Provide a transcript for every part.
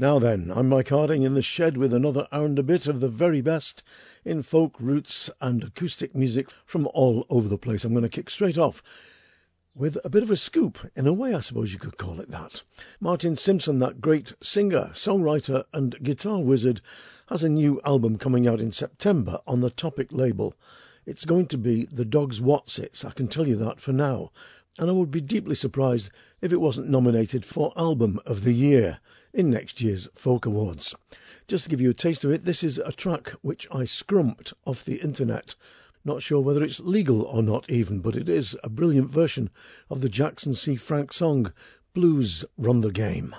Now then, I'm Mike Harding in the shed with another hour and a bit of the very best in folk, roots, and acoustic music from all over the place. I'm going to kick straight off with a bit of a scoop, in a way, I suppose you could call it that. Martin Simpson, that great singer, songwriter, and guitar wizard, has a new album coming out in September on the Topic label. It's going to be The Dogs Wotsits, I can tell you that for now, and I would be deeply surprised if it wasn't nominated for Album of the Year in next year's Folk Awards. Just to give you a taste of it, this is a track which I scrumped off the internet. Not sure whether it's legal or not, even, but it is a brilliant version of the Jackson C. Frank song, Blues Run the Game.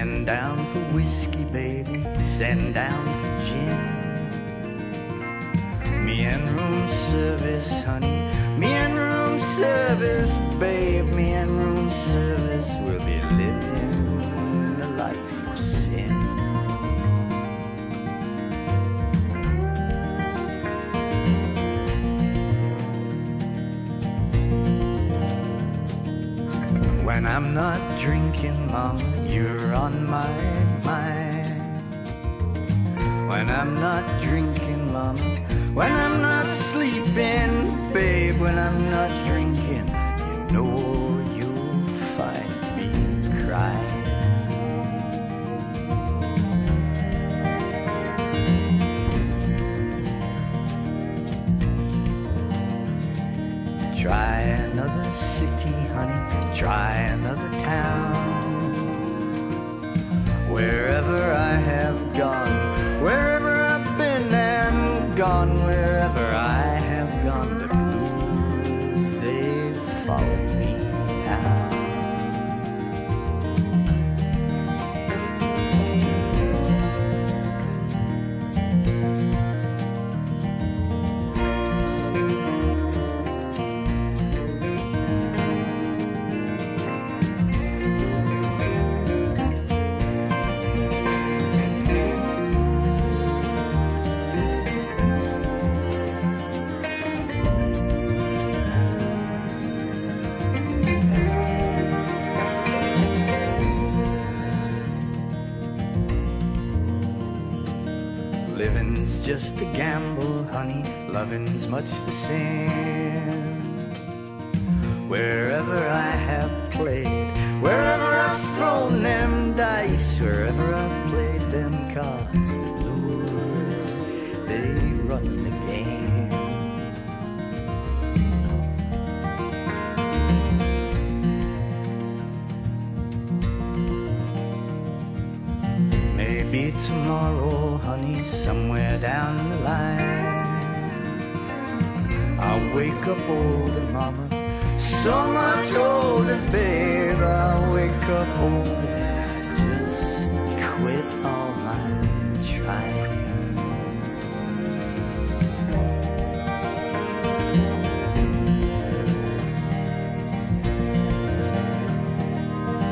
Send down for whiskey, baby. Send down for gin. Me and room service, honey. Me and room service, babe. Me and room service, we'll be living. I'm not drinking, Mom, you're on my mind. When I'm not drinking, Mom, when I'm not sleeping, babe, when I'm not drinking. Loving's much the same. Wherever I have played, wherever I've thrown them dice, wherever I've played them cards, the blues, they run the game. Maybe tomorrow, honey, somewhere down the line. I'll wake up older, mama. So much older, babe. I'll wake up older. Just quit all my trying.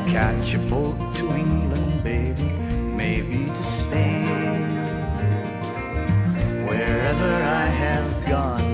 Catch a boat to England, baby. Maybe to Spain. Wherever I have gone.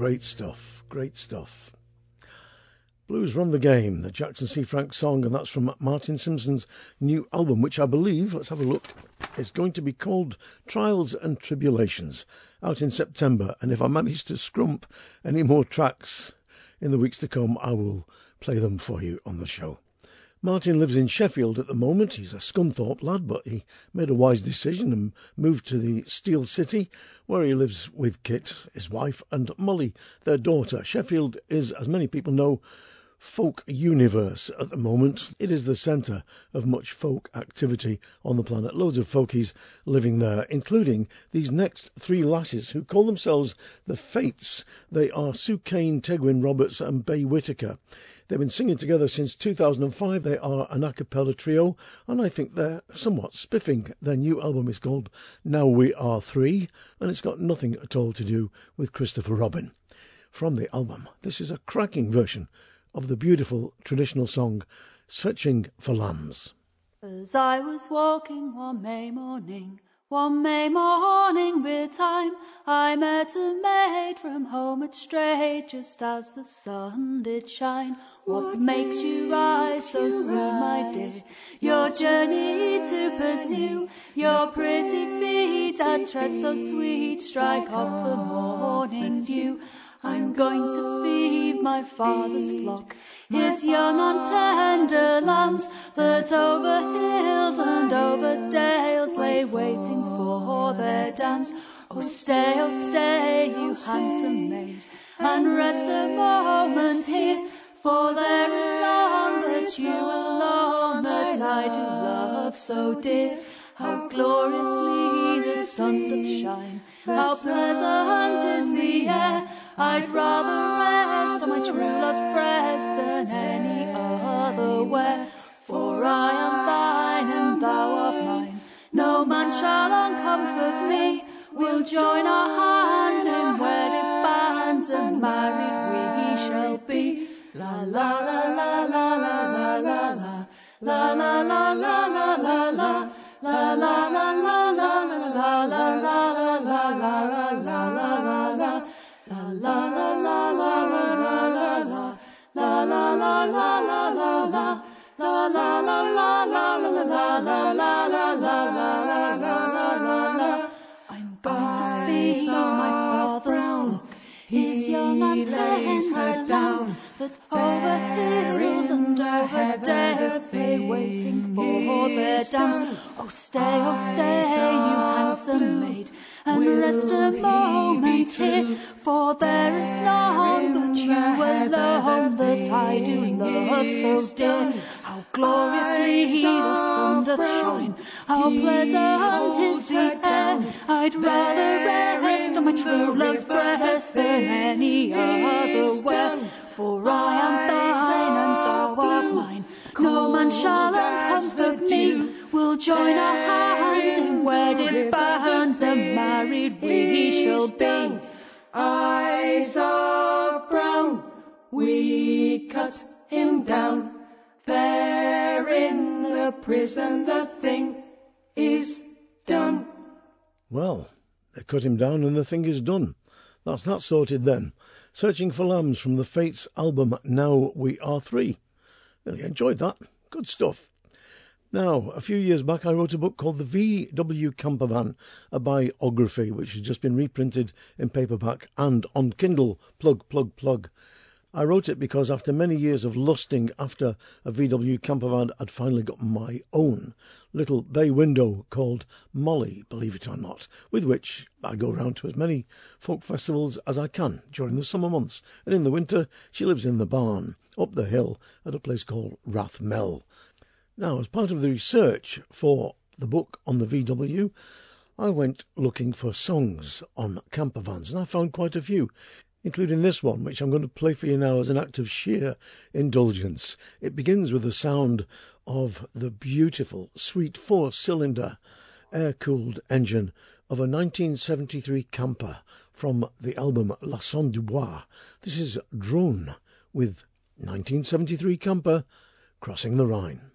Great stuff, great stuff. Blues Run the Game, the Jackson C. Frank song, and that's from Martin Simpson's new album, which I believe, let's have a look, is going to be called Trials and Tribulations, out in September. And if I manage to scrump any more tracks in the weeks to come, I will play them for you on the show. Martin lives in Sheffield at the moment. He's a Scunthorpe lad, but he made a wise decision and moved to the Steel City, where he lives with Kit, his wife, and Molly, their daughter. Sheffield is, as many people know, folk universe at the moment. It is the centre of much folk activity on the planet. Loads of folkies living there, including these next three lasses who call themselves the Fates. They are Sue Kane, Tegwen Roberts, and Bay Whitaker. They've been singing together since 2005. They are an a cappella trio, and I think they're somewhat spiffing. Their new album is called Now We Are Three, and it's got nothing at all to do with Christopher Robin. From the album, this is a cracking version of the beautiful traditional song Searching for Lambs. As I was walking one May morning, one May morning with time, I met a maid from home had strayed just as the sun did shine. What, what makes you rise so soon, my dear? Your journey to pursue, your pretty feet that tread so sweet, strike off the morning dew. I'm going to feed my father's flock, his young and tender lambs that over hills and over dales lay waiting for their dams. Oh, oh stay, oh stay, you handsome maid, and rest a moment here, for there is none but you alone that I do love so dear. How gloriously the sun doth shine, how pleasant is the air. I'd rather rest on my true love's breast than any other where. For I am thine and thou art mine. No man shall uncomfort me. We'll join our hands in wedded bands and married we shall be. La la la la la la la la la la la la la la la la la la la la la la. la. I'm going to be on my father's look. He's young and tender down, That over hills and over dales they waiting for their dams. Oh stay, oh stay, you handsome maid, and rest a moment here, for there is none but you alone that I do love so dear. Gloriously the sun doth shine, how pleasant is the air. I'd rather rest on my true love's breast than any other where. For I am thine and thou art mine. No man shall uncomfort me. We'll join our hands in wedded bands, and married we shall be. Eyes of brown, we cut him down. There in the prison, the thing is done. Well, they cut him down, and the thing is done. That's that sorted then. Searching for Lambs from the Fates album Now We Are Three. Really enjoyed that. Good stuff. Now, a few years back, I wrote a book called The VW Campervan, a biography, which has just been reprinted in paperback and on Kindle. Plug, plug, plug. I wrote it because after many years of lusting after a VW campervan, I'd finally got my own little bay window called Molly, believe it or not, with which I go round to as many folk festivals as I can during the summer months. And in the winter, she lives in the barn up the hill at a place called Rathmell. Now, as part of the research for the book on the VW, I went looking for songs on camper vans, and I found quite a few, including this one, which I'm going to play for you now as an act of sheer indulgence. It begins with the sound of the beautiful, sweet four cylinder air cooled engine of a 1973 camper from the album La Son du Bois. This is Drohne with 1973 camper crossing the Rhine.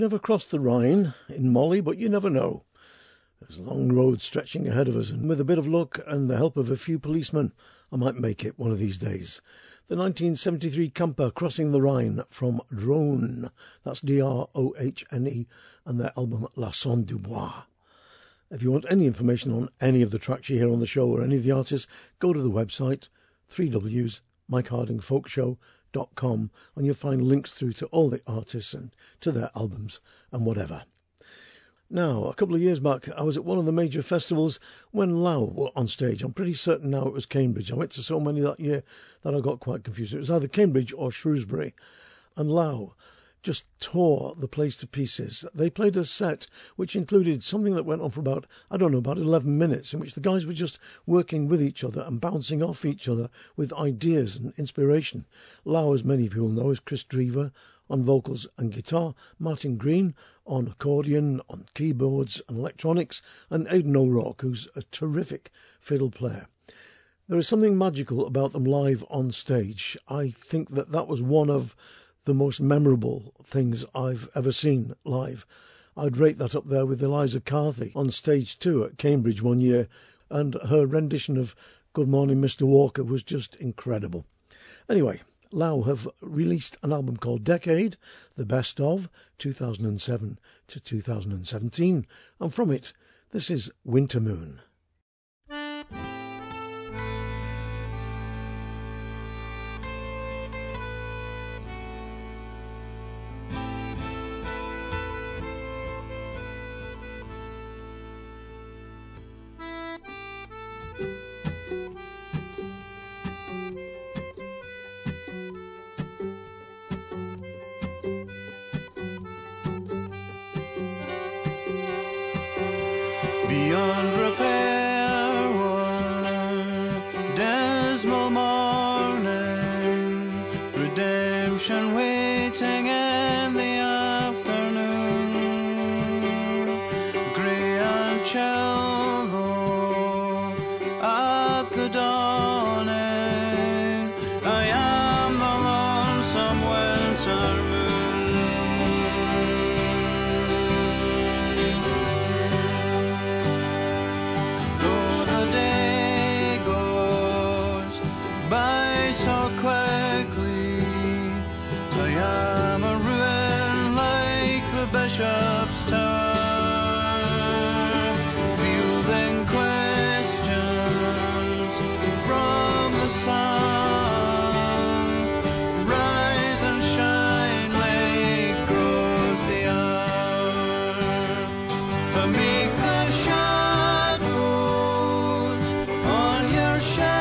Never crossed the Rhine in Molly, but you never know. There's a long road stretching ahead of us, and with a bit of luck and the help of a few policemen, I might make it one of these days. The 1973 Camper crossing the Rhine from Drohne. That's D R O H N E, and their album La Son du Bois. If you want any information on any of the tracks you hear on the show or any of the artists, go to the website 3Ws MikeHardingFolkShow.com and you'll find links through to all the artists and to their albums and whatever. Now, a couple of years back, I was at one of the major festivals when Lau were on stage. I'm pretty certain now it was Cambridge. I went to so many that year that I got quite confused. It was either Cambridge or Shrewsbury. And Lau just tore the place to pieces. They played a set which included something that went on for about, I don't know, about 11 minutes, in which the guys were just working with each other and bouncing off each other with ideas and inspiration. Lau, as many people know, is Chris Drever on vocals and guitar, Martin Green on accordion, on keyboards and electronics, and Aidan O'Rourke, who's a terrific fiddle player. There is something magical about them live on stage. I think that that was one of the most memorable things I've ever seen live. I'd rate that up there with Eliza Carthy on stage two at Cambridge one year, and her rendition of Good Morning Mr. Walker was just incredible. Anyway, Lau have released an album called Decade, the best of 2007 to 2017, and from it, this is Winter Moon. shine.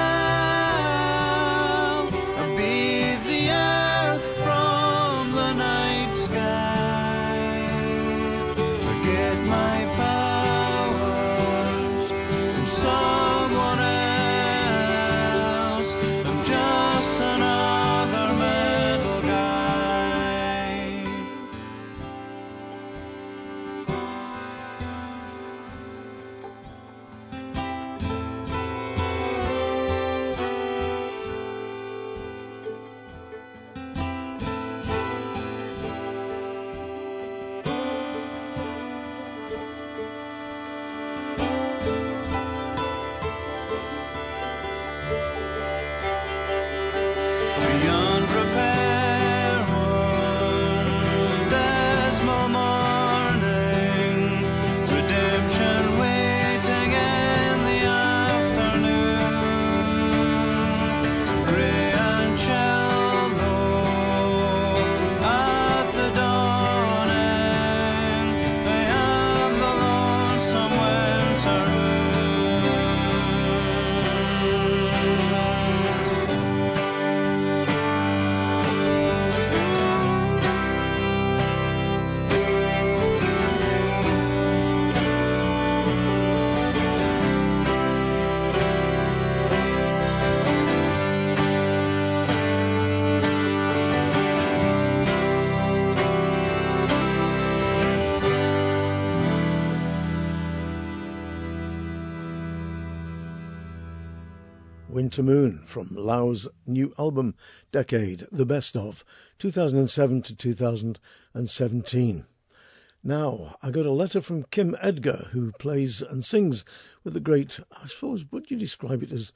Winter Moon from Lau's new album Decade, the best of 2007 to 2017. Now, I got a letter from Kim Edgar, who plays and sings with the great, I suppose, would you describe it as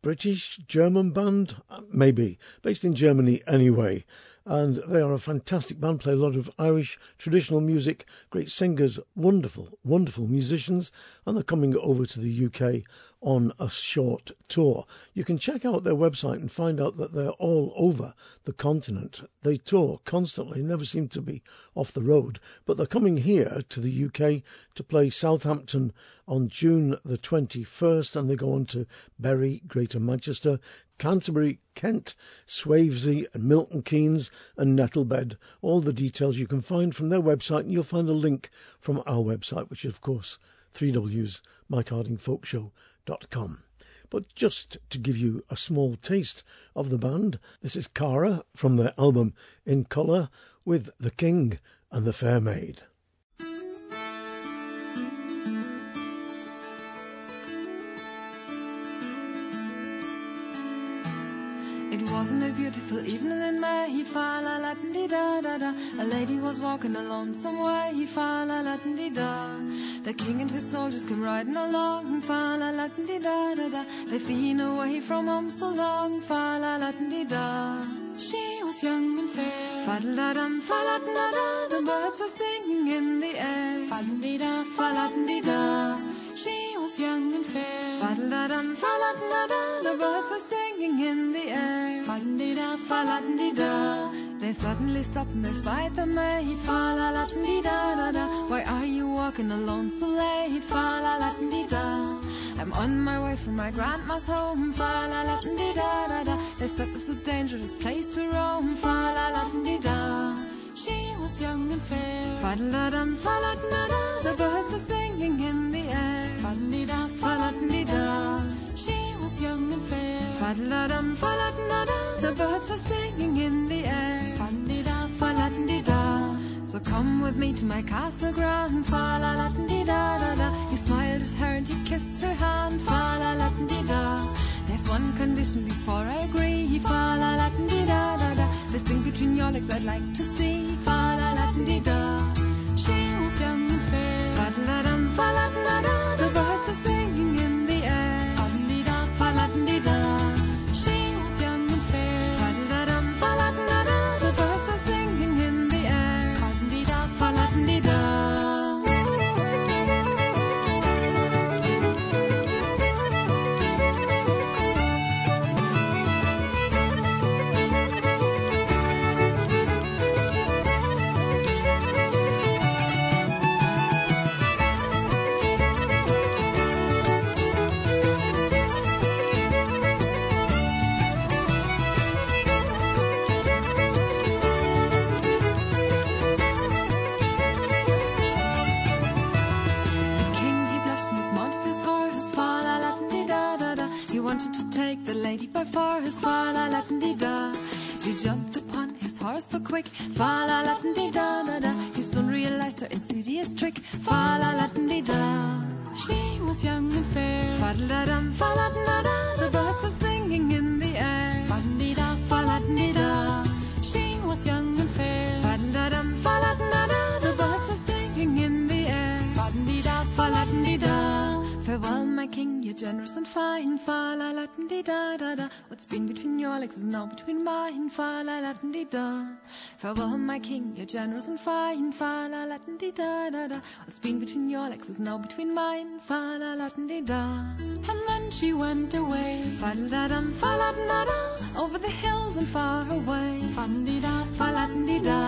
British German band? Uh, maybe. Based in Germany anyway and they are a fantastic band, play a lot of Irish traditional music, great singers, wonderful, wonderful musicians, and they're coming over to the UK on a short tour. You can check out their website and find out that they're all over the continent. They tour constantly, never seem to be off the road, but they're coming here to the UK to play Southampton on June the 21st, and they go on to Bury, Greater Manchester, Canterbury, Kent, Swavesey, and Milton Keynes, and Nettlebed. All the details you can find from their website, and you'll find a link from our website, which is, of course, 3W's Mike Harding Folk But just to give you a small taste of the band, this is Cara from their album In Colour with The King and the Fair Maid. Wasn't a beautiful evening in May, fa la la dee da da da. A lady was walking alone somewhere, fa la la dee da. The king and his soldiers came riding along, fa la la dee da da da. They've been away from home so long, fa la la dee da. She was young and fair, fa da dum, fa la da da. The birds were singing in the air, fa dee da, fa la dee da. She was young and fair, fa da dum, fa la da da. The birds were singing in the air. Fa-da-da, fa-la-da-da. They suddenly stopped and they spy the maid. Fa la la di da da da. Why are you walking alone so late? Fa la la di da. I'm on my way from my grandma's home. Fa la la di da da da. They said it's a dangerous place to roam. Fa la la di da. She was young and fair. Fa la dum fa la da da. The birds are singing in the air. Fa da faddle-da. She was young and fair. Fa la dum fa la da da. The birds are singing in the air. So come with me to my castle ground. Fa la la di da da da. He smiled at her and he kissed her hand. Fa la la di da. There's one condition before I agree. Fa la la di da da da. This thing between your legs I'd like to see. Fa la la di da. She was young and fair. Fa la dum fa la da She jumped upon his horse so quick. Fine Farewell, my king, you're generous and fine. Fa la la di da da da. What's been between your legs is now between mine. Fa la la di da. And then she went away. Fa da fa la da da. Over the hills and far away. Fa di da, fa la di da.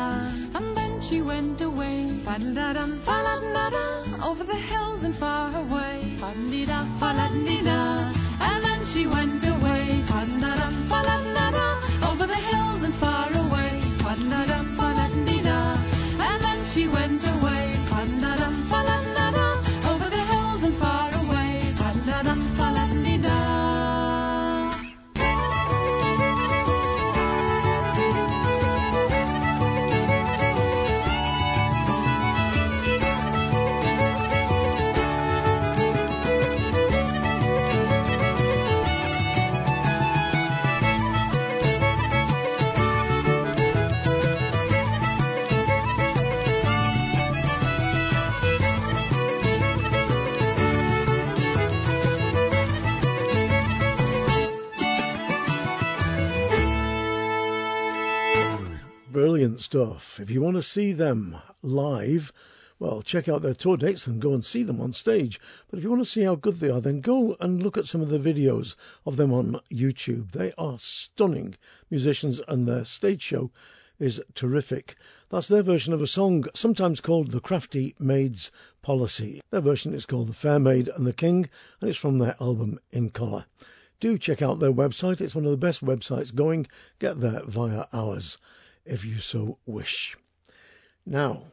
And then she went away. Fa da fa la da da. Over the hills and far away. Fa di da, fa la di da. And then she went away. Fa da fa la da da. Brilliant stuff. If you want to see them live, well, check out their tour dates and go and see them on stage. But if you want to see how good they are, then go and look at some of the videos of them on YouTube. They are stunning musicians, and their stage show is terrific. That's their version of a song, sometimes called The Crafty Maid's Policy. Their version is called The Fair Maid and the King, and it's from their album In Colour. Do check out their website, it's one of the best websites going. Get there via ours, if you so wish. Now,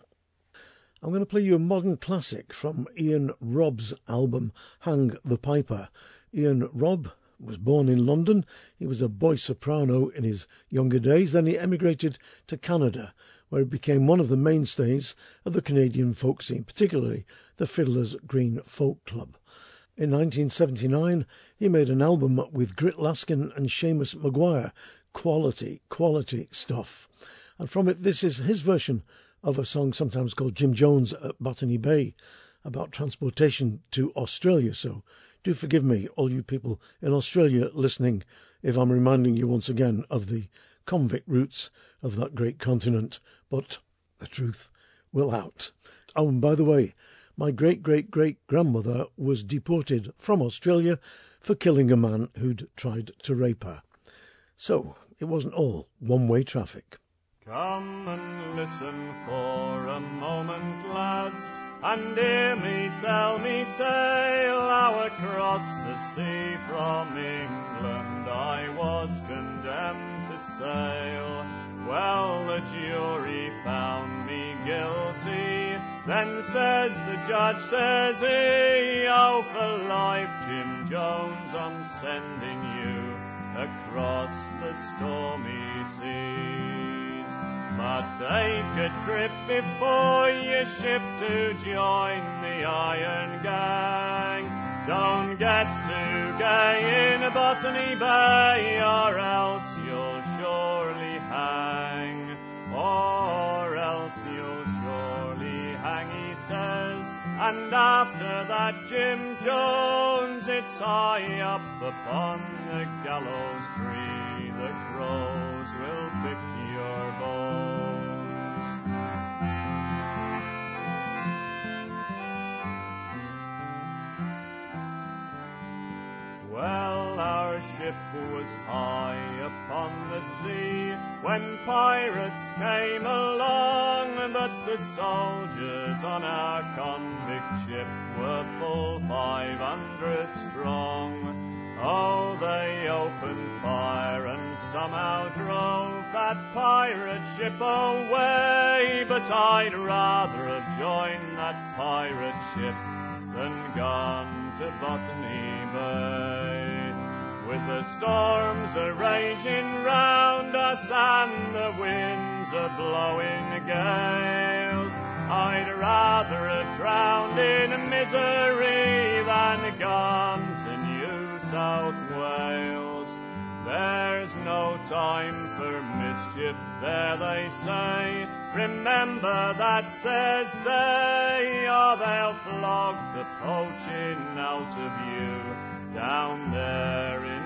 I'm going to play you a modern classic from Ian Robb's album Hang the Piper. Ian Robb was born in London. He was a boy soprano in his younger days. Then he emigrated to Canada, where he became one of the mainstays of the Canadian folk scene, particularly the Fiddler's Green Folk Club. In 1979, he made an album with Grit Laskin and Seamus Maguire. Quality, quality stuff. And from it, this is his version of a song sometimes called Jim Jones at Botany Bay about transportation to Australia. So do forgive me, all you people in Australia listening, if I'm reminding you once again of the convict roots of that great continent, but the truth will out. Oh, and by the way, my great great great grandmother was deported from Australia for killing a man who'd tried to rape her. So it wasn't all one way traffic. Come and listen for a moment, lads, and hear me tell me tale how across the sea from England I was condemned to sail. Well, the jury found me guilty. Then says the judge, says he, oh, for life, Jim Jones, I'm sending you across the stormy seas. But take a trip before your ship to join the Iron Gang. Don't get too gay in a Botany Bay, or else you'll surely hang. Or else you'll And after that, Jim Jones, it's high up upon the gallows tree. The crows will pick your bones. Our ship was high upon the sea when pirates came along, but the soldiers on our convict ship were full five hundred strong. Oh, they opened fire and somehow drove that pirate ship away, but I'd rather have joined that pirate ship than gone to Botany Bay. With the storms a raging round us and the winds a blowing gales, I'd rather have drowned in misery than gone to New South Wales. There's no time for mischief, there they say. Remember that says they, or they'll flog the poaching out of you down there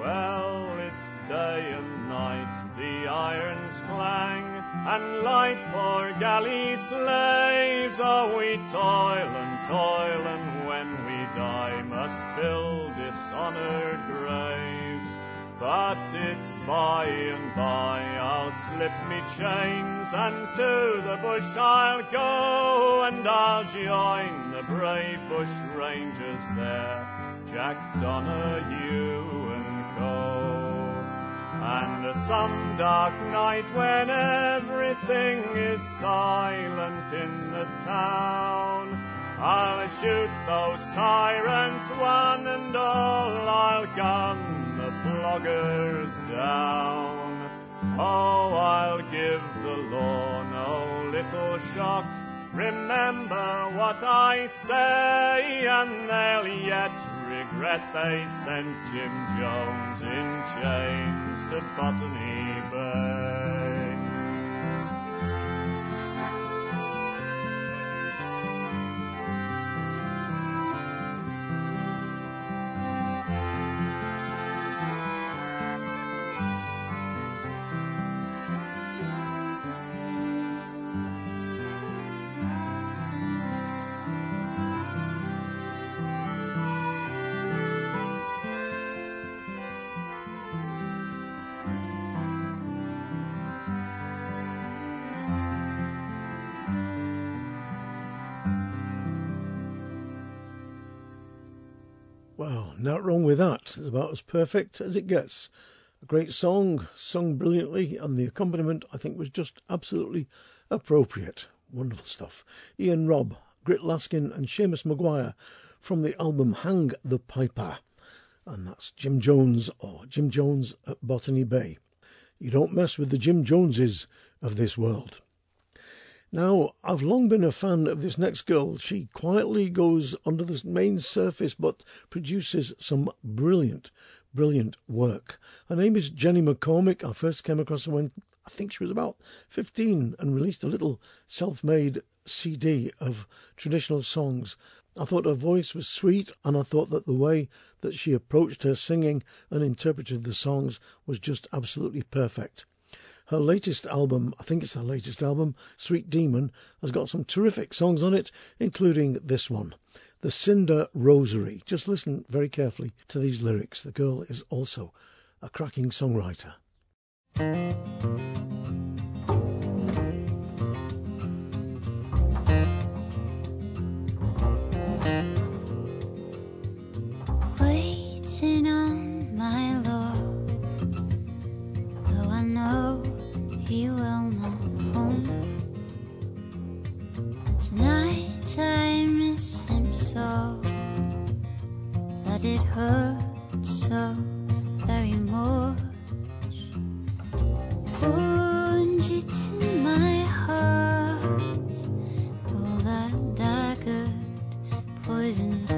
Well, it's day and night, the irons clang, and like poor galley slaves, oh, we toil and toil, and when we die, must fill dishonored graves. But it's by and by I'll slip me chains, and to the bush I'll go, and I'll join the brave bush rangers there, Jack Donahue and Co. And some dark night when everything is silent in the town, I'll shoot those tyrants one and all, I'll gun the floggers down. Oh, I'll give the law no little shock. Remember what I say, and they'll yet regret they sent Jim Jones in chains to Botany Bay. Well, not wrong with that. It's about as perfect as it gets. A great song, sung brilliantly, and the accompaniment I think was just absolutely appropriate. Wonderful stuff. Ian Robb, Grit Laskin, and Seamus Maguire from the album Hang the Piper. And that's Jim Jones or Jim Jones at Botany Bay. You don't mess with the Jim Joneses of this world. Now, I've long been a fan of this next girl. She quietly goes under the main surface but produces some brilliant, brilliant work. Her name is Jenny McCormick. I first came across her when I think she was about 15 and released a little self made CD of traditional songs. I thought her voice was sweet and I thought that the way that she approached her singing and interpreted the songs was just absolutely perfect. Her latest album, I think it's her latest album, Sweet Demon, has got some terrific songs on it, including this one, The Cinder Rosary. Just listen very carefully to these lyrics. The girl is also a cracking songwriter. So very much. Wounded in my heart, all that daggered, poisoned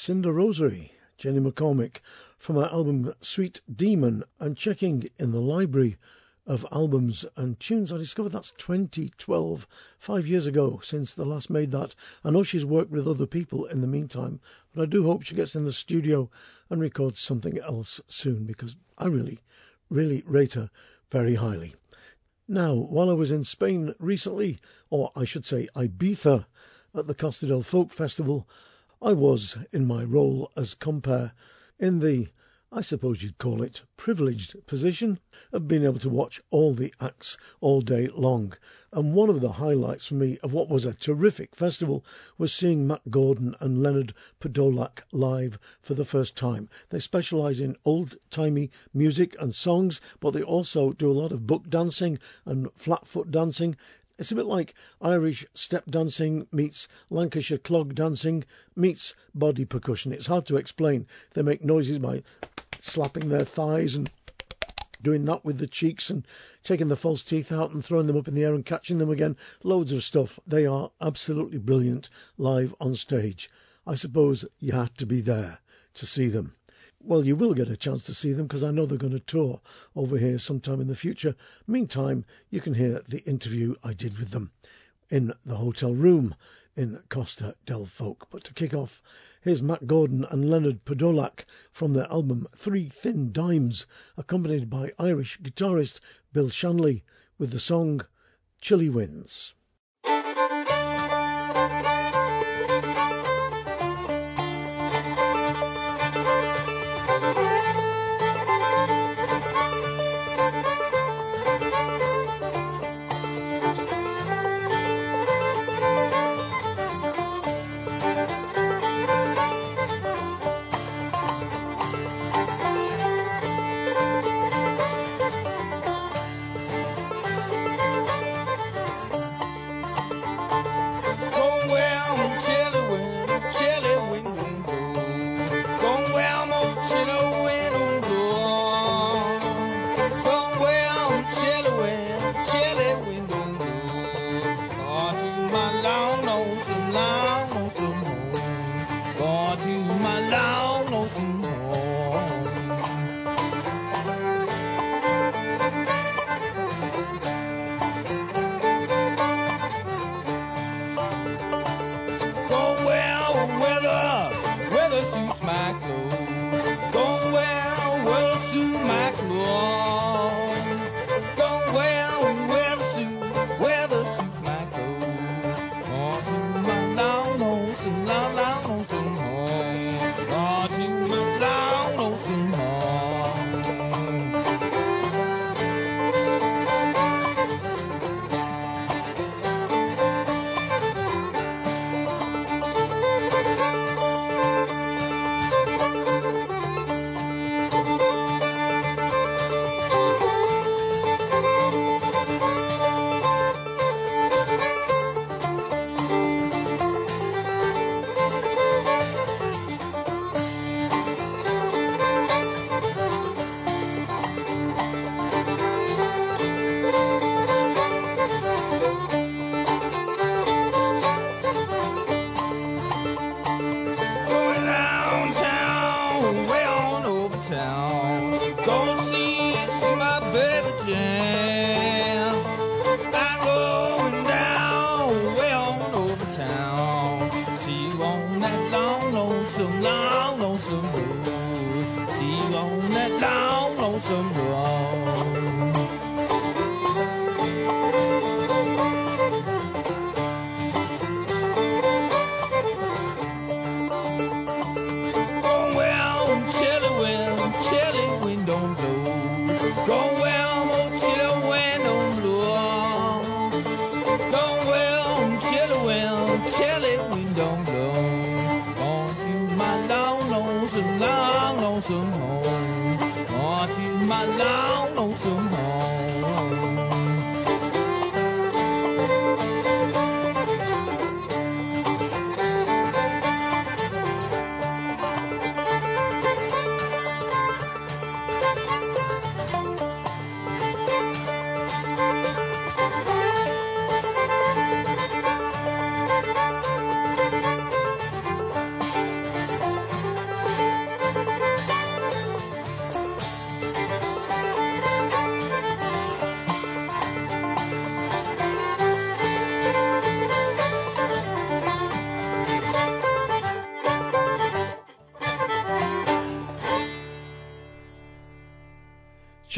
Cinder Rosary, Jenny McCormick, from her album Sweet Demon, and checking in the library of albums and tunes. I discovered that's 2012, five years ago since the last made that. I know she's worked with other people in the meantime, but I do hope she gets in the studio and records something else soon because I really, really rate her very highly. Now, while I was in Spain recently, or I should say Ibiza, at the Costa del Folk Festival, I was, in my role as compere, in the I suppose you'd call it privileged position of being able to watch all the acts all day long. And one of the highlights for me of what was a terrific festival was seeing Matt Gordon and Leonard Podolak live for the first time. They specialize in old-timey music and songs, but they also do a lot of buck dancing and flatfoot dancing. It's a bit like Irish step dancing meets Lancashire clog dancing meets body percussion. It's hard to explain. They make noises by slapping their thighs and doing that with the cheeks and taking the false teeth out and throwing them up in the air and catching them again. Loads of stuff. They are absolutely brilliant live on stage. I suppose you had to be there to see them. Well, you will get a chance to see them because I know they're going to tour over here sometime in the future. Meantime, you can hear the interview I did with them in the hotel room in Costa del Folk. But to kick off, Here's Matt Gordon and Leonard Podolak from their album Three Thin Dimes, accompanied by Irish guitarist Bill Shanley with the song Chilly Winds.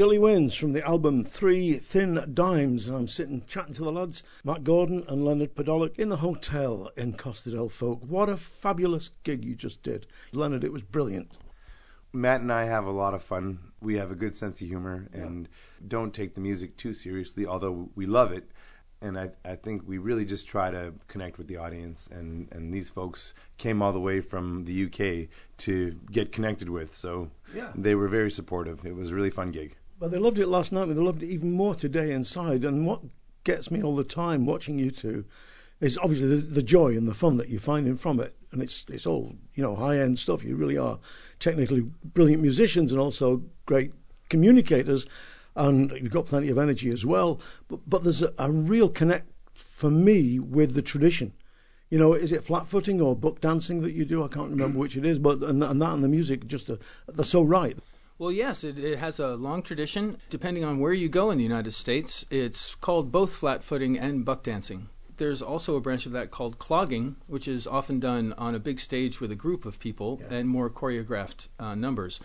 Chilly Winds from the album Three Thin Dimes. And I'm sitting chatting to the lads, Matt Gordon and Leonard Podolak, in the hotel in Costa del Folk. What a fabulous gig you just did. Leonard, it was brilliant. Matt and I have a lot of fun. We have a good sense of humor and don't take the music too seriously, although we love it. And I, I think we really just try to connect with the audience. And, and these folks came all the way from the UK to get connected with. So Yeah. they were very supportive. It was a really fun gig. But they loved it last night, but they loved it even more today inside. And what gets me all the time watching you two is obviously the, the joy and the fun that you're finding from it. And it's it's all you know high end stuff. You really are technically brilliant musicians and also great communicators, and you've got plenty of energy as well. But but there's a, a real connect for me with the tradition. You know, is it flat footing or buck dancing that you do? I can't remember which it is, but and, and that and the music just they're so right. Well, yes, it, it has a long tradition. Depending on where you go in the United States, it's called both flat footing and buck dancing. There's also a branch of that called clogging, which is often done on a big stage with a group of people and more choreographed uh, numbers.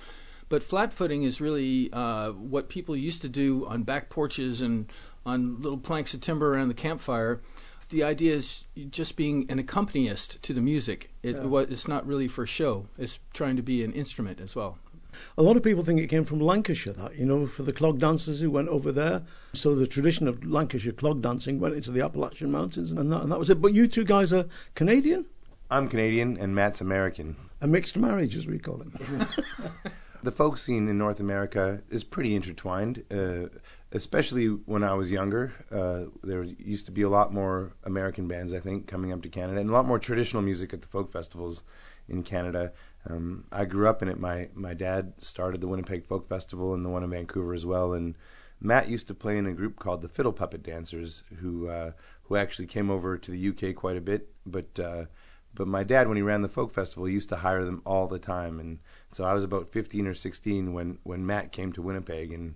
But flat footing is really uh, what people used to do on back porches and on little planks of timber around the campfire. The idea is just being an accompanist to the music. It, Yeah. It's not really for show. It's trying to be an instrument as well. A lot of people think it came from Lancashire, that, you know, for the clog dancers who went over there. So the tradition of Lancashire clog dancing went into the Appalachian Mountains, and that, and that was it. But you two guys are Canadian? I'm Canadian and Matt's American. A mixed marriage, as we call it. the folk scene in North America is pretty intertwined, uh, especially when I was younger. Uh, there used to be a lot more American bands, I think, coming up to Canada, and a lot more traditional music at the folk festivals in Canada. Um, I grew up in it. My my dad started the Winnipeg Folk Festival and the one in Vancouver as well, and Matt used to play in a group called the Fiddle Puppet Dancers, who uh, who actually came over to the UK quite a bit, but. Uh, but my dad, when he ran the folk festival, used to hire them all the time, and so I was about 15 or 16 when when Matt came to Winnipeg, and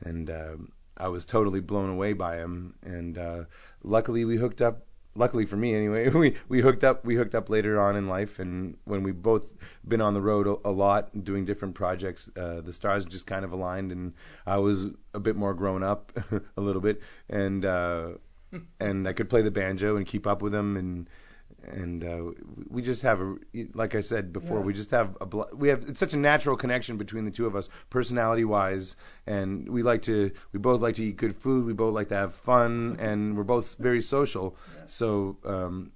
and um, I was totally blown away by him. And uh, luckily, we hooked up. Luckily for me, anyway, we we hooked up. We hooked up later on in life, and when we both been on the road a, a lot, doing different projects, uh, the stars just kind of aligned, and I was a bit more grown up, a little bit, and uh, and I could play the banjo and keep up with him, and and uh, we just have a like I said before, Yeah. we just have a we have it's such a natural connection between the two of us, personality wise, and we like to we both like to eat good food, we both like to have fun, and we're both very social. So um,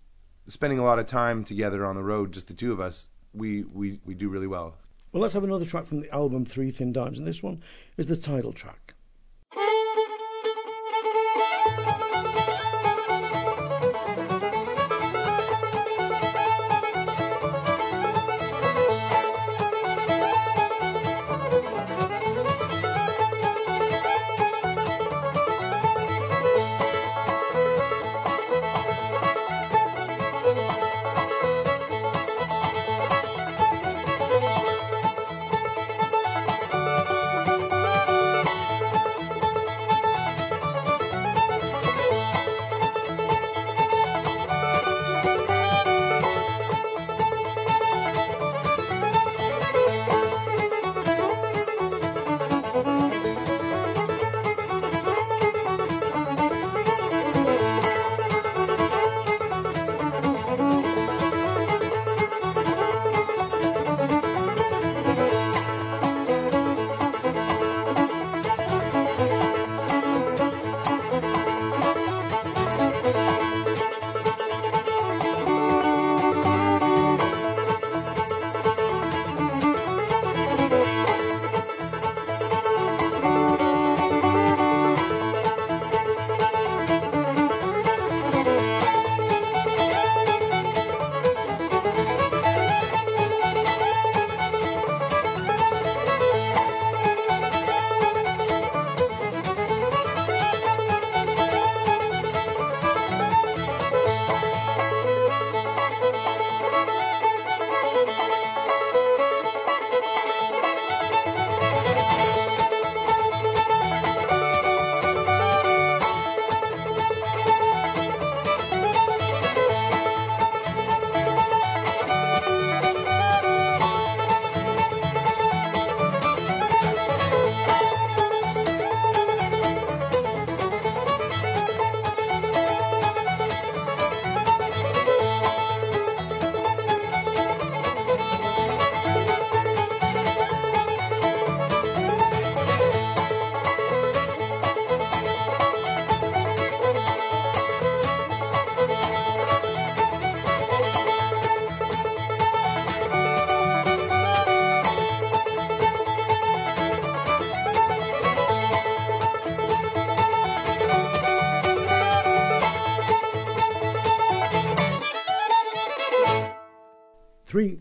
spending a lot of time together on the road, just the two of us, we we we do really well. well, let's have another track from the album Three Thin Dimes, and this one is the title track.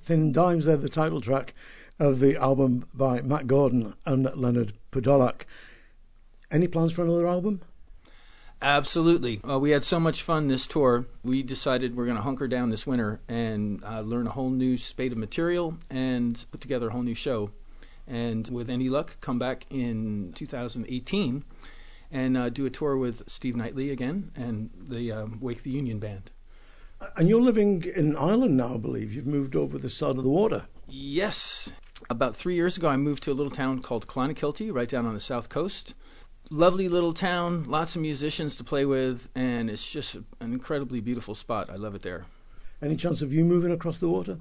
Thin Dimes, they're the title track of the album by Matt Gordon and Leonard Podolak. Any plans for another album? Absolutely. Uh, we had so much fun this tour. We decided we're going to hunker down this winter and uh, learn a whole new spate of material and put together a whole new show. And with any luck, come back in 2018 and uh, do a tour with Steve Knightley again and the um, Wake the Union Band. And you're living in Ireland now, I believe. You've moved over the side of the water. Yes. About three years ago, I moved to a little town called Clonakilty, right down on the south coast lovely little town, lots of musicians to play with, and it's just an incredibly beautiful spot. I love it there. Any chance of you moving across the water?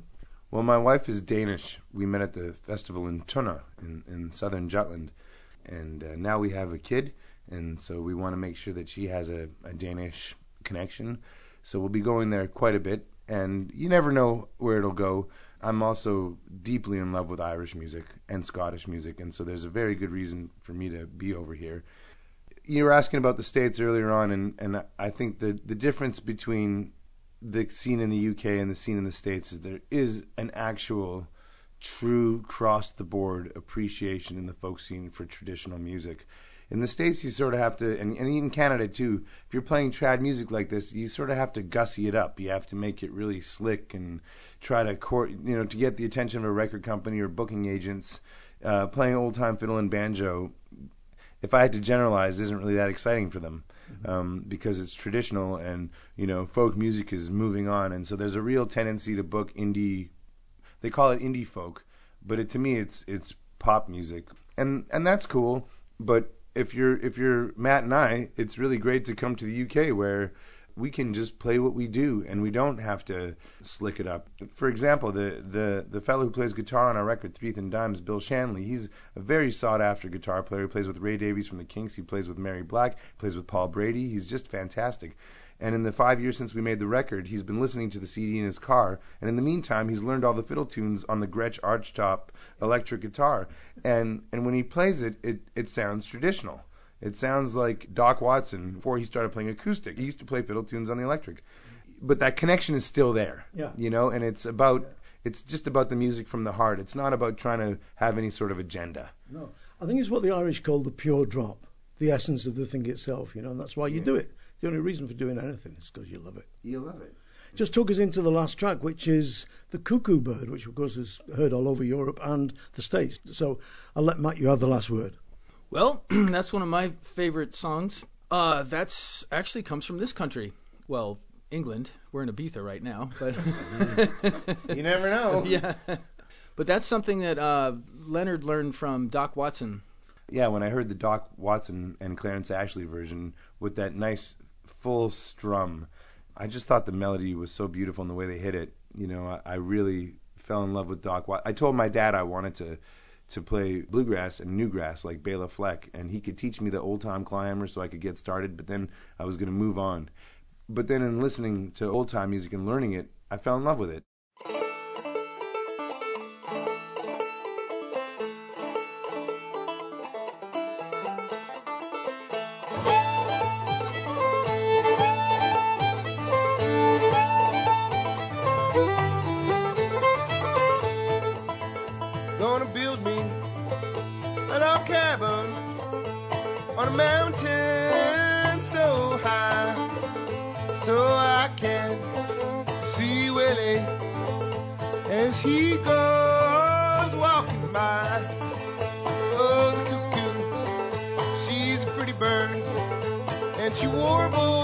Well, my wife is Danish. We met at the festival in Tønder in, in southern Jutland, and uh, now we have a kid, and so we want to make sure that she has a, a Danish connection. So we'll be going there quite a bit, and you never know where it'll go. I'm also deeply in love with Irish music and Scottish music, and so there's a very good reason for me to be over here. You were asking about the states earlier on, and and I think the the difference between the scene in the UK and the scene in the states is there is an actual true cross the board appreciation in the folk scene for traditional music in the states you sort of have to and, and in canada too if you're playing trad music like this you sort of have to gussy it up. You have to make it really slick and try to court you know to get the attention of a record company or booking agents. Uh, playing old time fiddle and banjo if i had to generalize isn't really that exciting for them mm-hmm. um, because it's traditional and you know folk music is moving on. And so there's a real tendency to book indie they call it indie folk but it, to me it's it's pop music. And and that's cool but if you're if you're Matt and I, it's really great to come to the UK where we can just play what we do and we don't have to slick it up. For example, the the the fellow who plays guitar on our record, Three Thin Dimes, Bill Shanley, he's a very sought after guitar player. He plays with Ray Davies from the Kinks, he plays with Mary Black, he plays with Paul Brady. He's just fantastic. And in the five years since we made the record, he's been listening to the CD in his car. And in the meantime, he's learned all the fiddle tunes on the Gretsch Archtop electric guitar. And and when he plays it, it it sounds traditional. It sounds like Doc Watson before he started playing acoustic. He used to play fiddle tunes on the electric, but that connection is still there. Yeah. You know, and it's about it's just about the music from the heart. It's not about trying to have any sort of agenda. No, I think it's what the Irish call the pure drop, the essence of the thing itself. You know, and that's why you yeah. do it. The only reason for doing anything is because you love it. You love it. Just took us into the last track, which is the cuckoo bird, which of course is heard all over Europe and the States. So I'll let Matt you have the last word. Well, that's one of my favorite songs. Uh, that's actually comes from this country. Well, England. We're in Ibiza right now, but you never know. Yeah, but that's something that uh, Leonard learned from Doc Watson. Yeah, when I heard the Doc Watson and Clarence Ashley version with that nice full strum, I just thought the melody was so beautiful and the way they hit it. You know, I, I really fell in love with Doc. I told my dad I wanted to to play bluegrass and newgrass like Bela Fleck, and he could teach me the old time clawhammer so I could get started. But then I was going to move on. But then in listening to old time music and learning it, I fell in love with it. gonna build me a log cabin on a mountain so high, so I can see Willie as he goes walking by. Oh, the cuckoo, she's a pretty bird, and she warbles.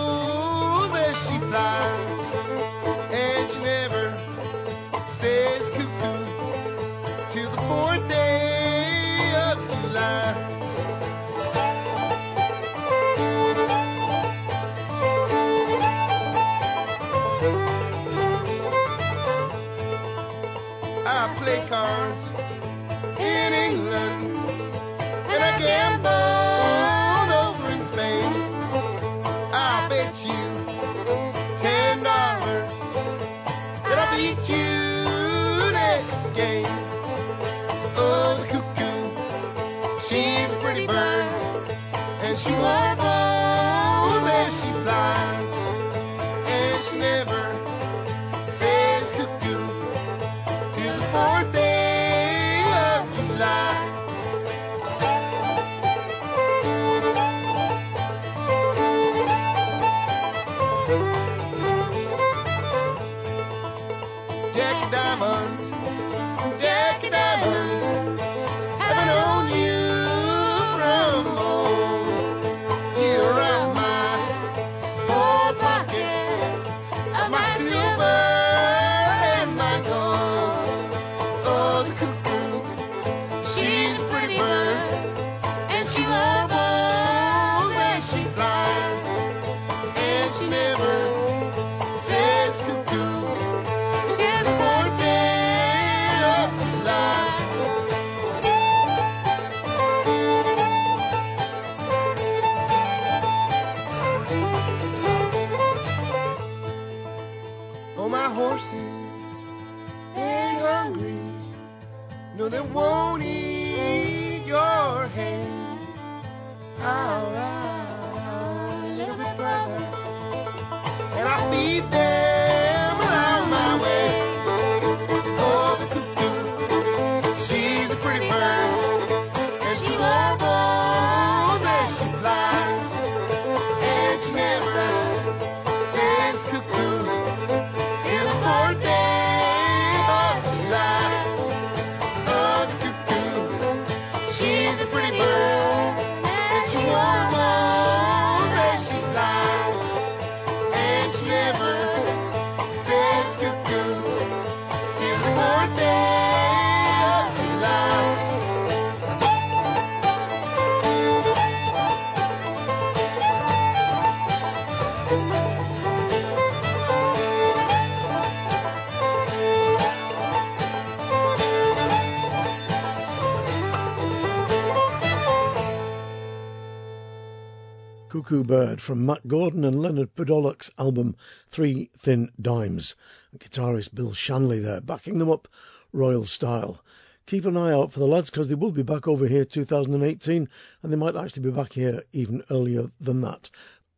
Cuckoo Bird from Matt Gordon and Leonard Podolak's album Three Thin Dimes. Guitarist Bill Shanley there, backing them up royal style. Keep an eye out for the lads because they will be back over here 2018 and they might actually be back here even earlier than that.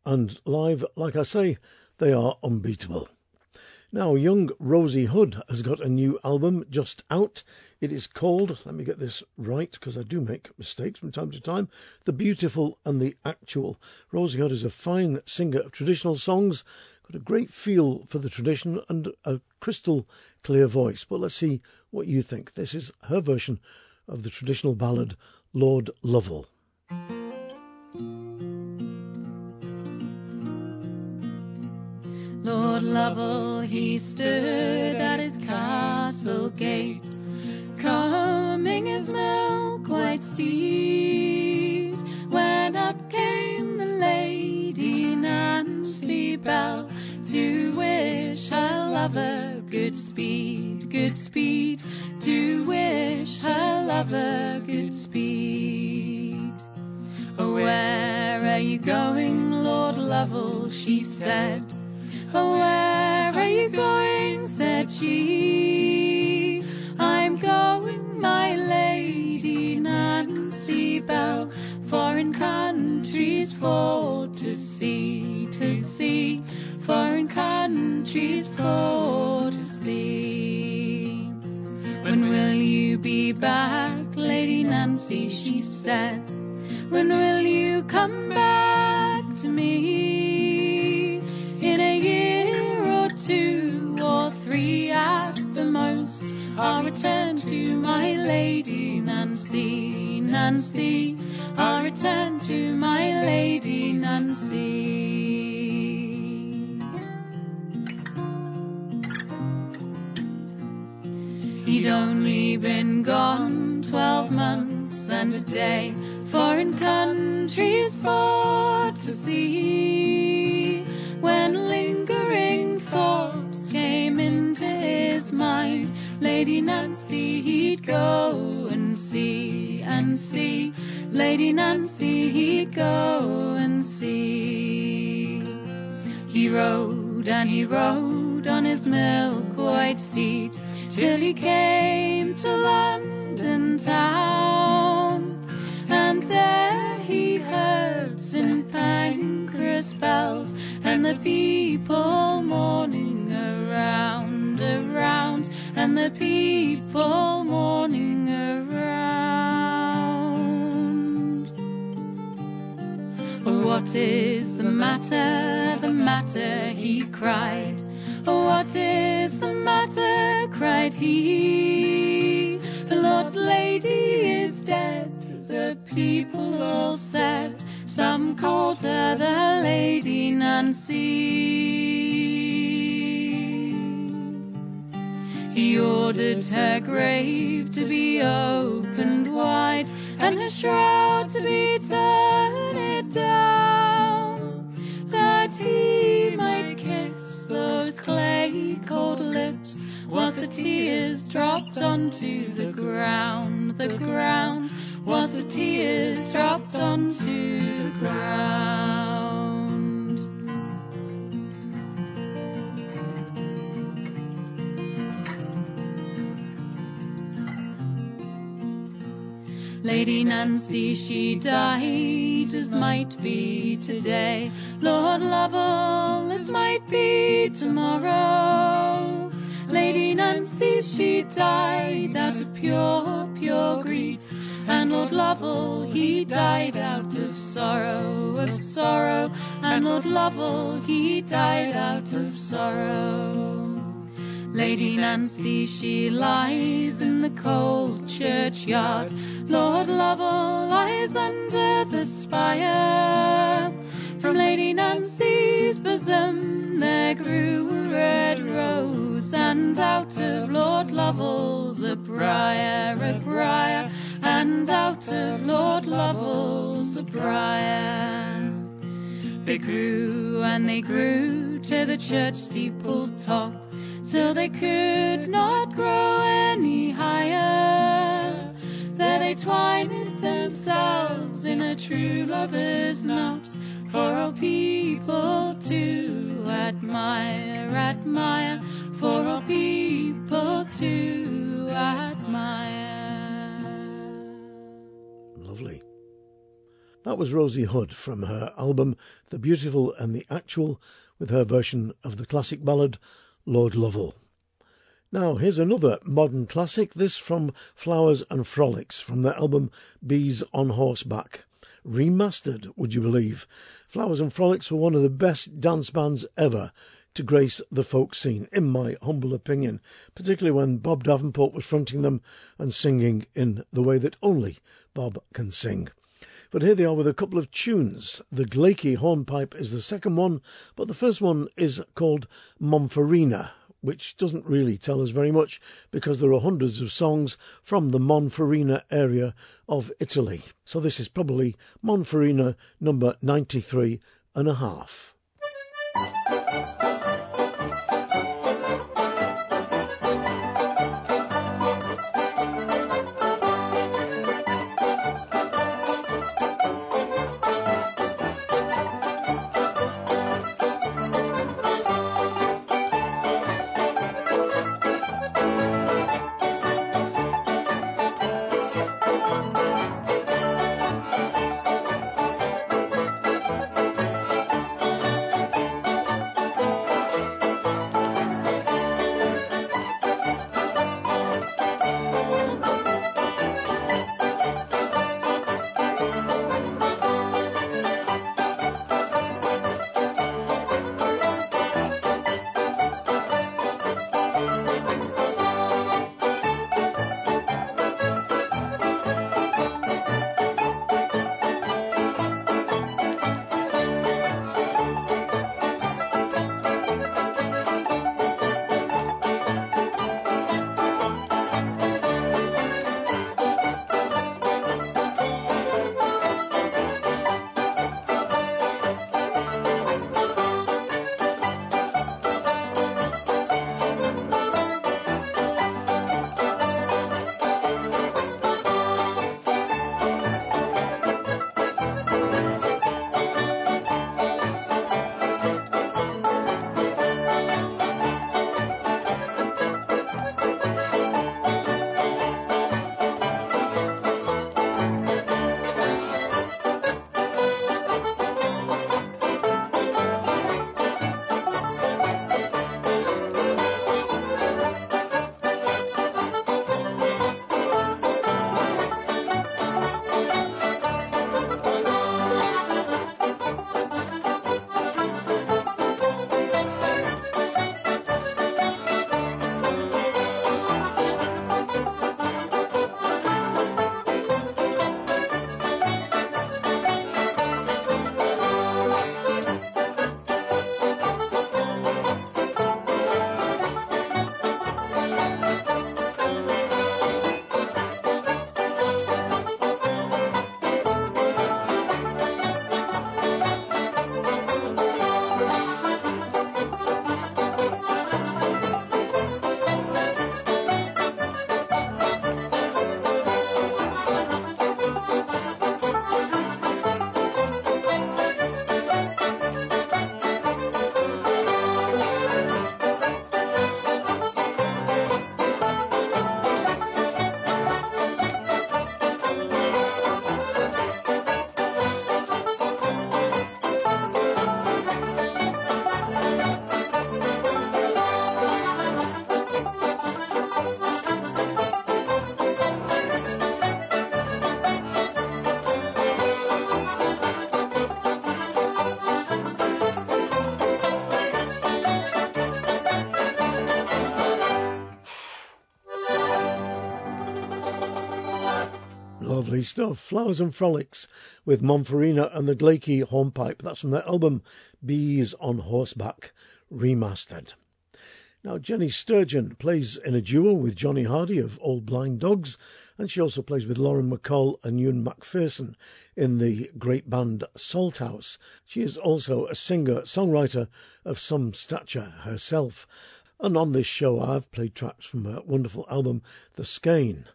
And live, like I say, they are unbeatable. Now, young Rosie Hood has got a new album just out. It is called, let me get this right because I do make mistakes from time to time, The Beautiful and the Actual. Rosie Hood is a fine singer of traditional songs, got a great feel for the tradition and a crystal clear voice. But let's see what you think. This is her version of the traditional ballad Lord Lovell. Lord Lovell, he stood at his castle gate, combing his milk white steed, when up came the Lady Nancy Bell to wish her lover good speed, good speed, to wish her lover good speed. Oh, where are you going, Lord Lovell? she said. Oh, where are you going? said she. I'm going, my lady Nancy Bell, foreign countries for to see, to see, foreign countries for to see. When will you be back, Lady Nancy? she said. When will you come back to me? I'll return to my lady Nancy, Nancy. I'll return to my lady Nancy. He'd only been gone twelve months and a day, foreign countries for to see. When lingering thoughts came into his mind, Lady Nancy he'd go and see and see. Lady Nancy he'd go and see. He rode and he rode on his milk white steed till he came to London town. And there he heard St. Pancras bells and the people mourning around, around, and the people mourning around. Oh, what is the matter, the matter, he cried. Oh, what is the matter, cried he. The Lord's lady is dead, the people all said. Some called her the Lady Nancy. He ordered her grave to be opened wide and her shroud to be turned down, that he might kiss those clay cold lips was the tears dropped onto the ground, the ground was the tears dropped onto the ground. Lady Nancy, she died as might be today. Lord Lovell, as might be tomorrow. Lady Nancy, she died out of pure, pure grief. And Lord Lovell, he died out of sorrow, of sorrow. And Lord Lovell, he died out of sorrow. Lady Nancy, she lies in the cold churchyard. Lord Lovell lies under the spire. From Lady Nancy's bosom there grew a red rose, and out of Lord Lovell's a briar, a briar, and out of Lord Lovell's a briar. They grew and they grew to the church steeple top till they could not grow any higher. There they twined themselves in a true lover's knot for all people to admire, admire, for all people to admire. Lovely. That was Rosie Hood from her album The Beautiful and the Actual with her version of the classic ballad Lord Lovell. Now, here's another modern classic, this from Flowers and Frolics from their album Bees on Horseback. Remastered, would you believe? Flowers and Frolics were one of the best dance bands ever to grace the folk scene, in my humble opinion, particularly when Bob Davenport was fronting them and singing in the way that only Bob can sing. But here they are with a couple of tunes. The Glakey Hornpipe is the second one, but the first one is called Monferrina, which doesn't really tell us very much because there are hundreds of songs from the Monferrina area of Italy. So this is probably Monferrina number 93 and a half. Lovely stuff. Flowers and Frolics with Monferrina and the Glakey Hornpipe. That's from their album Bees on Horseback Remastered. Now, Jenny Sturgeon plays in a duo with Jonny Hardie of Old Blind Dogs, and she also plays with Lauren MacColl and Ewan MacPherson in the great band Salthouse. She is also a singer songwriter of some stature herself. And on this show, I've played tracks from her wonderful album, The Skein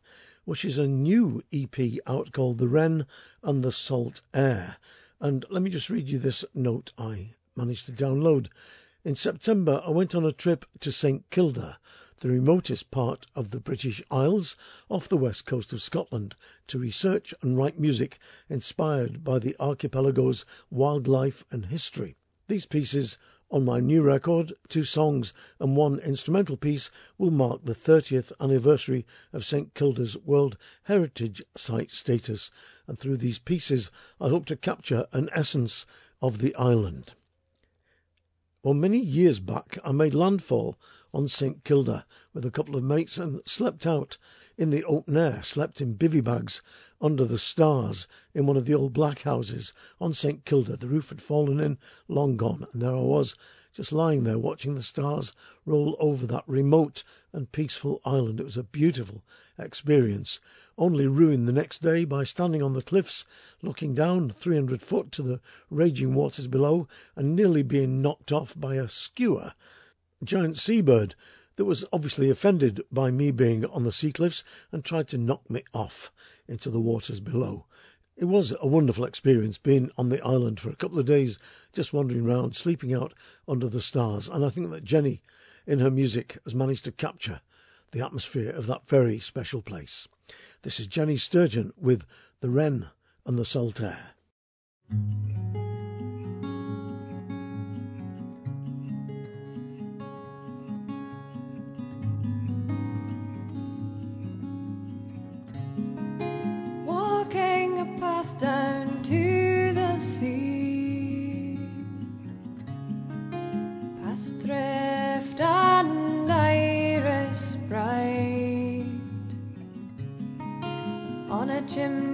which is a new EP out called The Wren and the Salt Air. And let me just read you this note I managed to download. In September, I went on a trip to St Kilda, the remotest part of the British Isles off the west coast of Scotland, to research and write music inspired by the archipelago's wildlife and history. These pieces on my new record, two songs and one instrumental piece will mark the 30th anniversary of St Kilda's World Heritage Site status, and through these pieces I hope to capture an essence of the island. Well, many years back I made landfall on St Kilda with a couple of mates and slept out in the open air, slept in bivy bags under the stars in one of the old black houses on St Kilda. The roof had fallen in, long gone, and there I was, just lying there watching the stars roll over that remote and peaceful island. It was a beautiful experience, only ruined the next day by standing on the cliffs, looking down 300 foot to the raging waters below, and nearly being knocked off by a skua giant seabird that was obviously offended by me being on the sea cliffs and tried to knock me off into the waters below. It was a wonderful experience being on the island for a couple of days, just wandering around, sleeping out under the stars. And I think that Jenny, in her music, has managed to capture the atmosphere of that very special place. This is Jenny Sturgeon with The Wren and the Salt on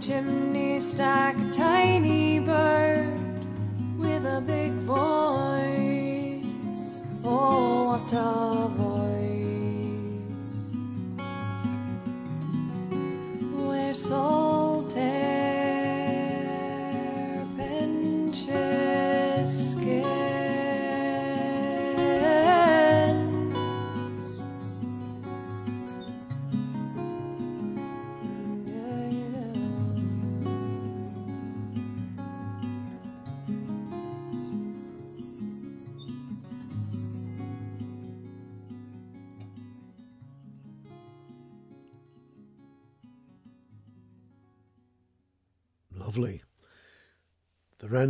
chimney stack, a tiny bird with a big voice. Oh, what a voice!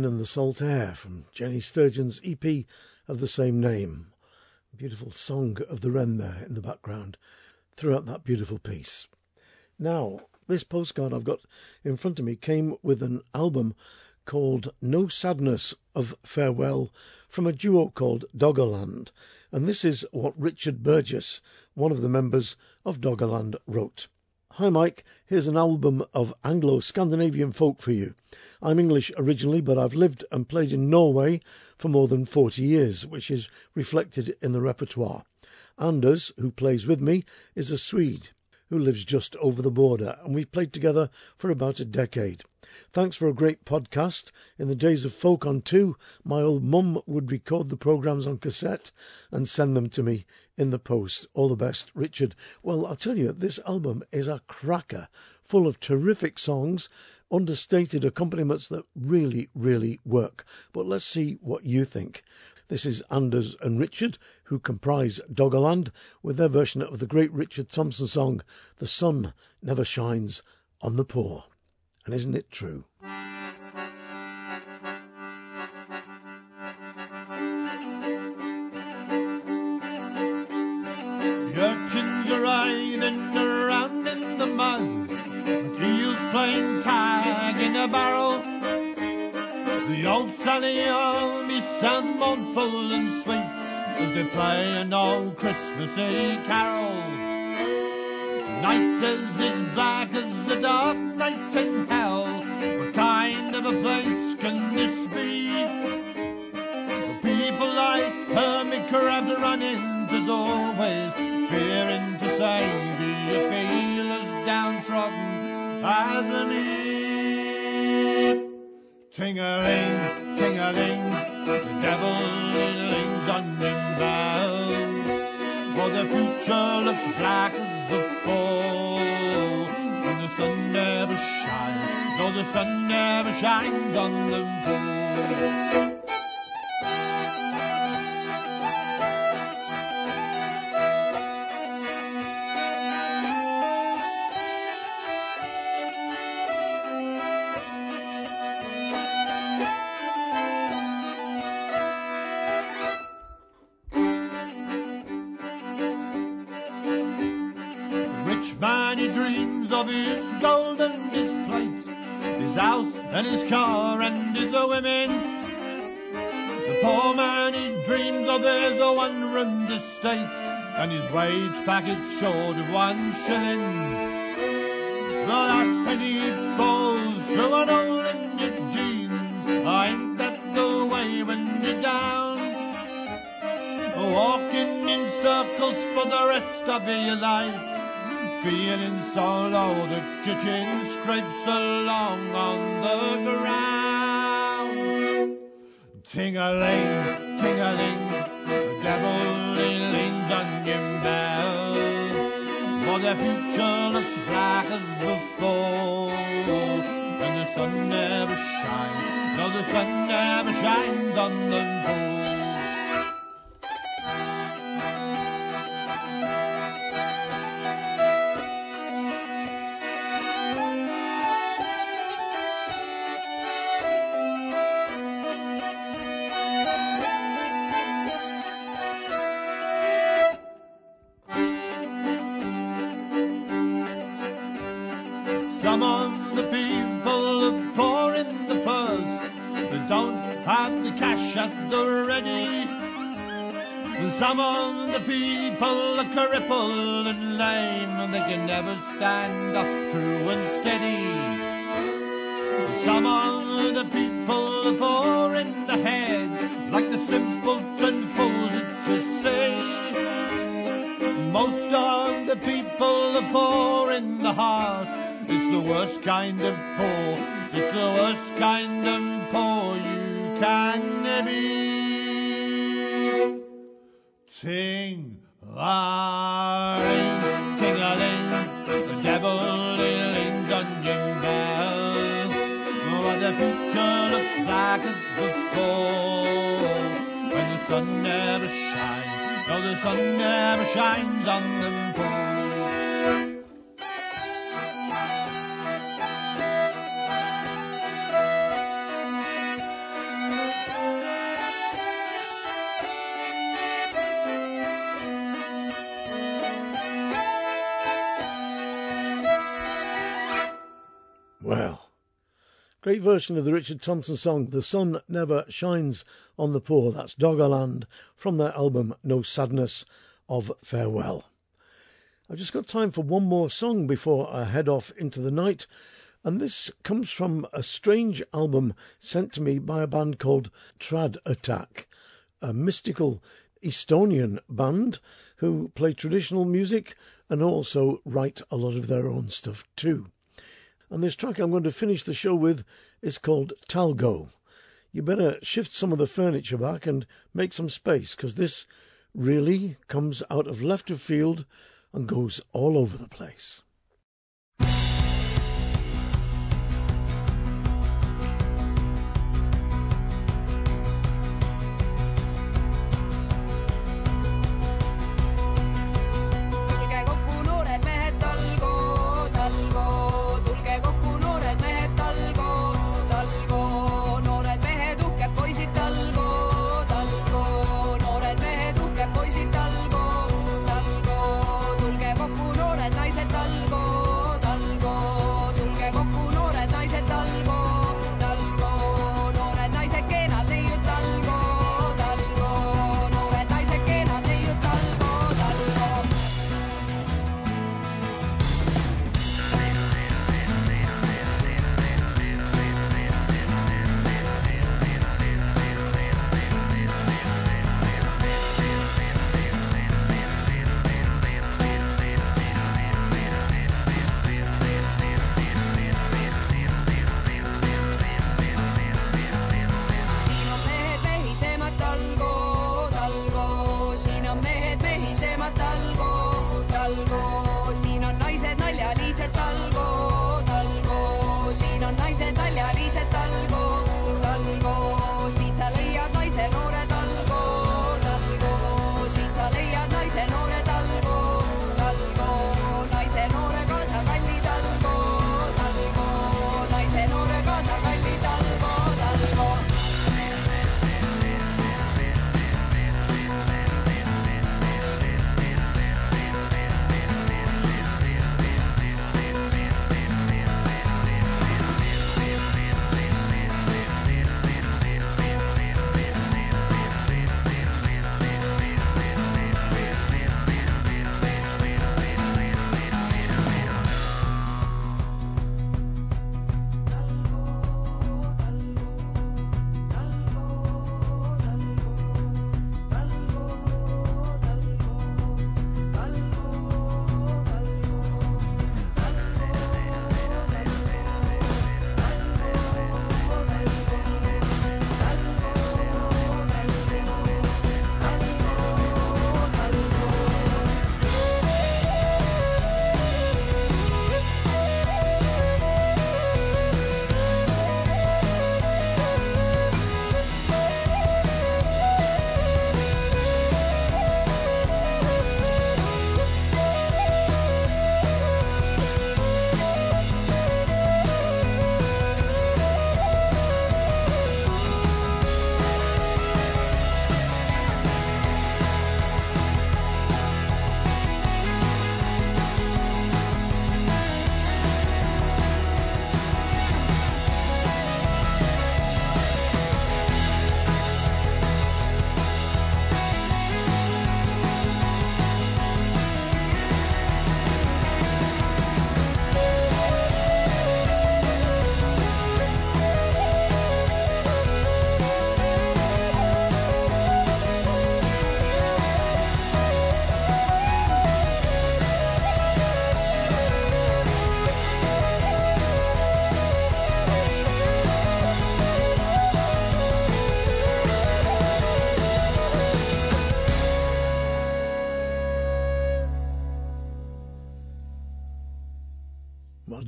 And the Salt Air from Jenny Sturgeon's EP of the same name. Beautiful song of the wren there in the background throughout that beautiful piece. Now, this postcard I've got in front of me came with an album called No Sadness of Farewell from a duo called Doggerland, and this is what Richard Burgess, one of the members of Doggerland, wrote. Hi Mike, here's an album of Anglo Scandinavian folk for you. I'm English originally, but I've lived and played in Norway for more than 40 years, which is reflected in the repertoire. Anders, who plays with me, is a Swede who lives just over the border, and we've played together for about a decade. Thanks for a great podcast. In the days of Folk on 2, my old mum would record the programmes on cassette and send them to me in the post. All the best, Richard. Well, I'll tell you, this album is a cracker, full of terrific songs, understated accompaniments that really, really work. But let's see what you think. This is Anders and Richard, who comprise Doggerland, with their version of the great Richard Thompson song, The Sun Never Shines on the Poor. And isn't it true? As they play an old Christmassy carol. Night is as black as a dark night in hell. What kind of a place can this be? The people like hermit crabs run into doorways, fearing to you feel as downtrodden as me? Ting-a-ling, ting-a-ling, the devil lings on in bell. For the future looks black as the fall, and the sun never shines, no, the sun never shines on the poor. Wage packet short of one shilling. The last penny it falls to an hole in your jeans. Ain't that the way when you're down? Walking in circles for the rest of your life feeling so low that your chin scrapes along on the ground. Ting-a-ling, ting-a-ling, the he leans on your bell. For the future looks black as before, and the sun never shines, no, the sun never shines on the poor. People are crippled and lame, and they can never stand up true and steady. Some of the people are poor in the head, like the simpleton you say. Most of the people are poor in the heart. It's the worst kind of poor. It's the worst kind of poor you can be. Ting the on Bell. But the future looks as. When the sun never shines, no, the sun never shines on them poor. Great version of the Richard Thompson song, The Sun Never Shines on the Poor. That's Doggerland from their album No Sadness of Farewell. I've just got time for one more song before I head off into the night, and this comes from a strange album sent to me by a band called Trad Attack, a mystical Estonian band who play traditional music and also write a lot of their own stuff too. And this track I'm going to finish the show with is called Talgo. You better shift some of the furniture back and make some space because this really comes out of left of field and goes all over the place.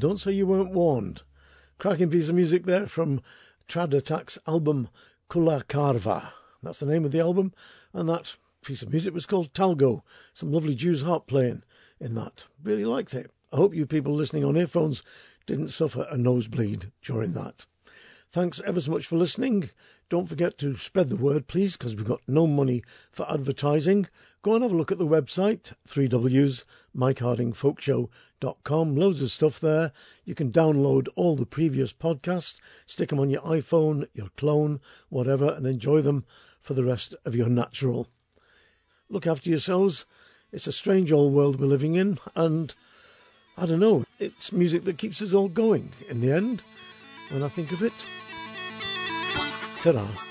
Don't say you weren't warned. Cracking piece of music there from Trad Attack's album Kullakarva. That's the name of the album, and that piece of music was called Talgo. Some lovely Jew's harp playing in that. Really liked it. I hope you people listening on earphones didn't suffer a nosebleed during that. Thanks ever so much for listening. Don't forget to spread the word, please, because we've got no money for advertising. Go and have a look at the website, 3Ws, MikeHardingFolkShow.com. Loads of stuff there. You can download all the previous podcasts, stick them on your iPhone, your clone, whatever, and enjoy them for the rest of your natural. Look after yourselves. It's a strange old world we're living in, and I don't know, it's music that keeps us all going in the end, when I think of it. Ta-da.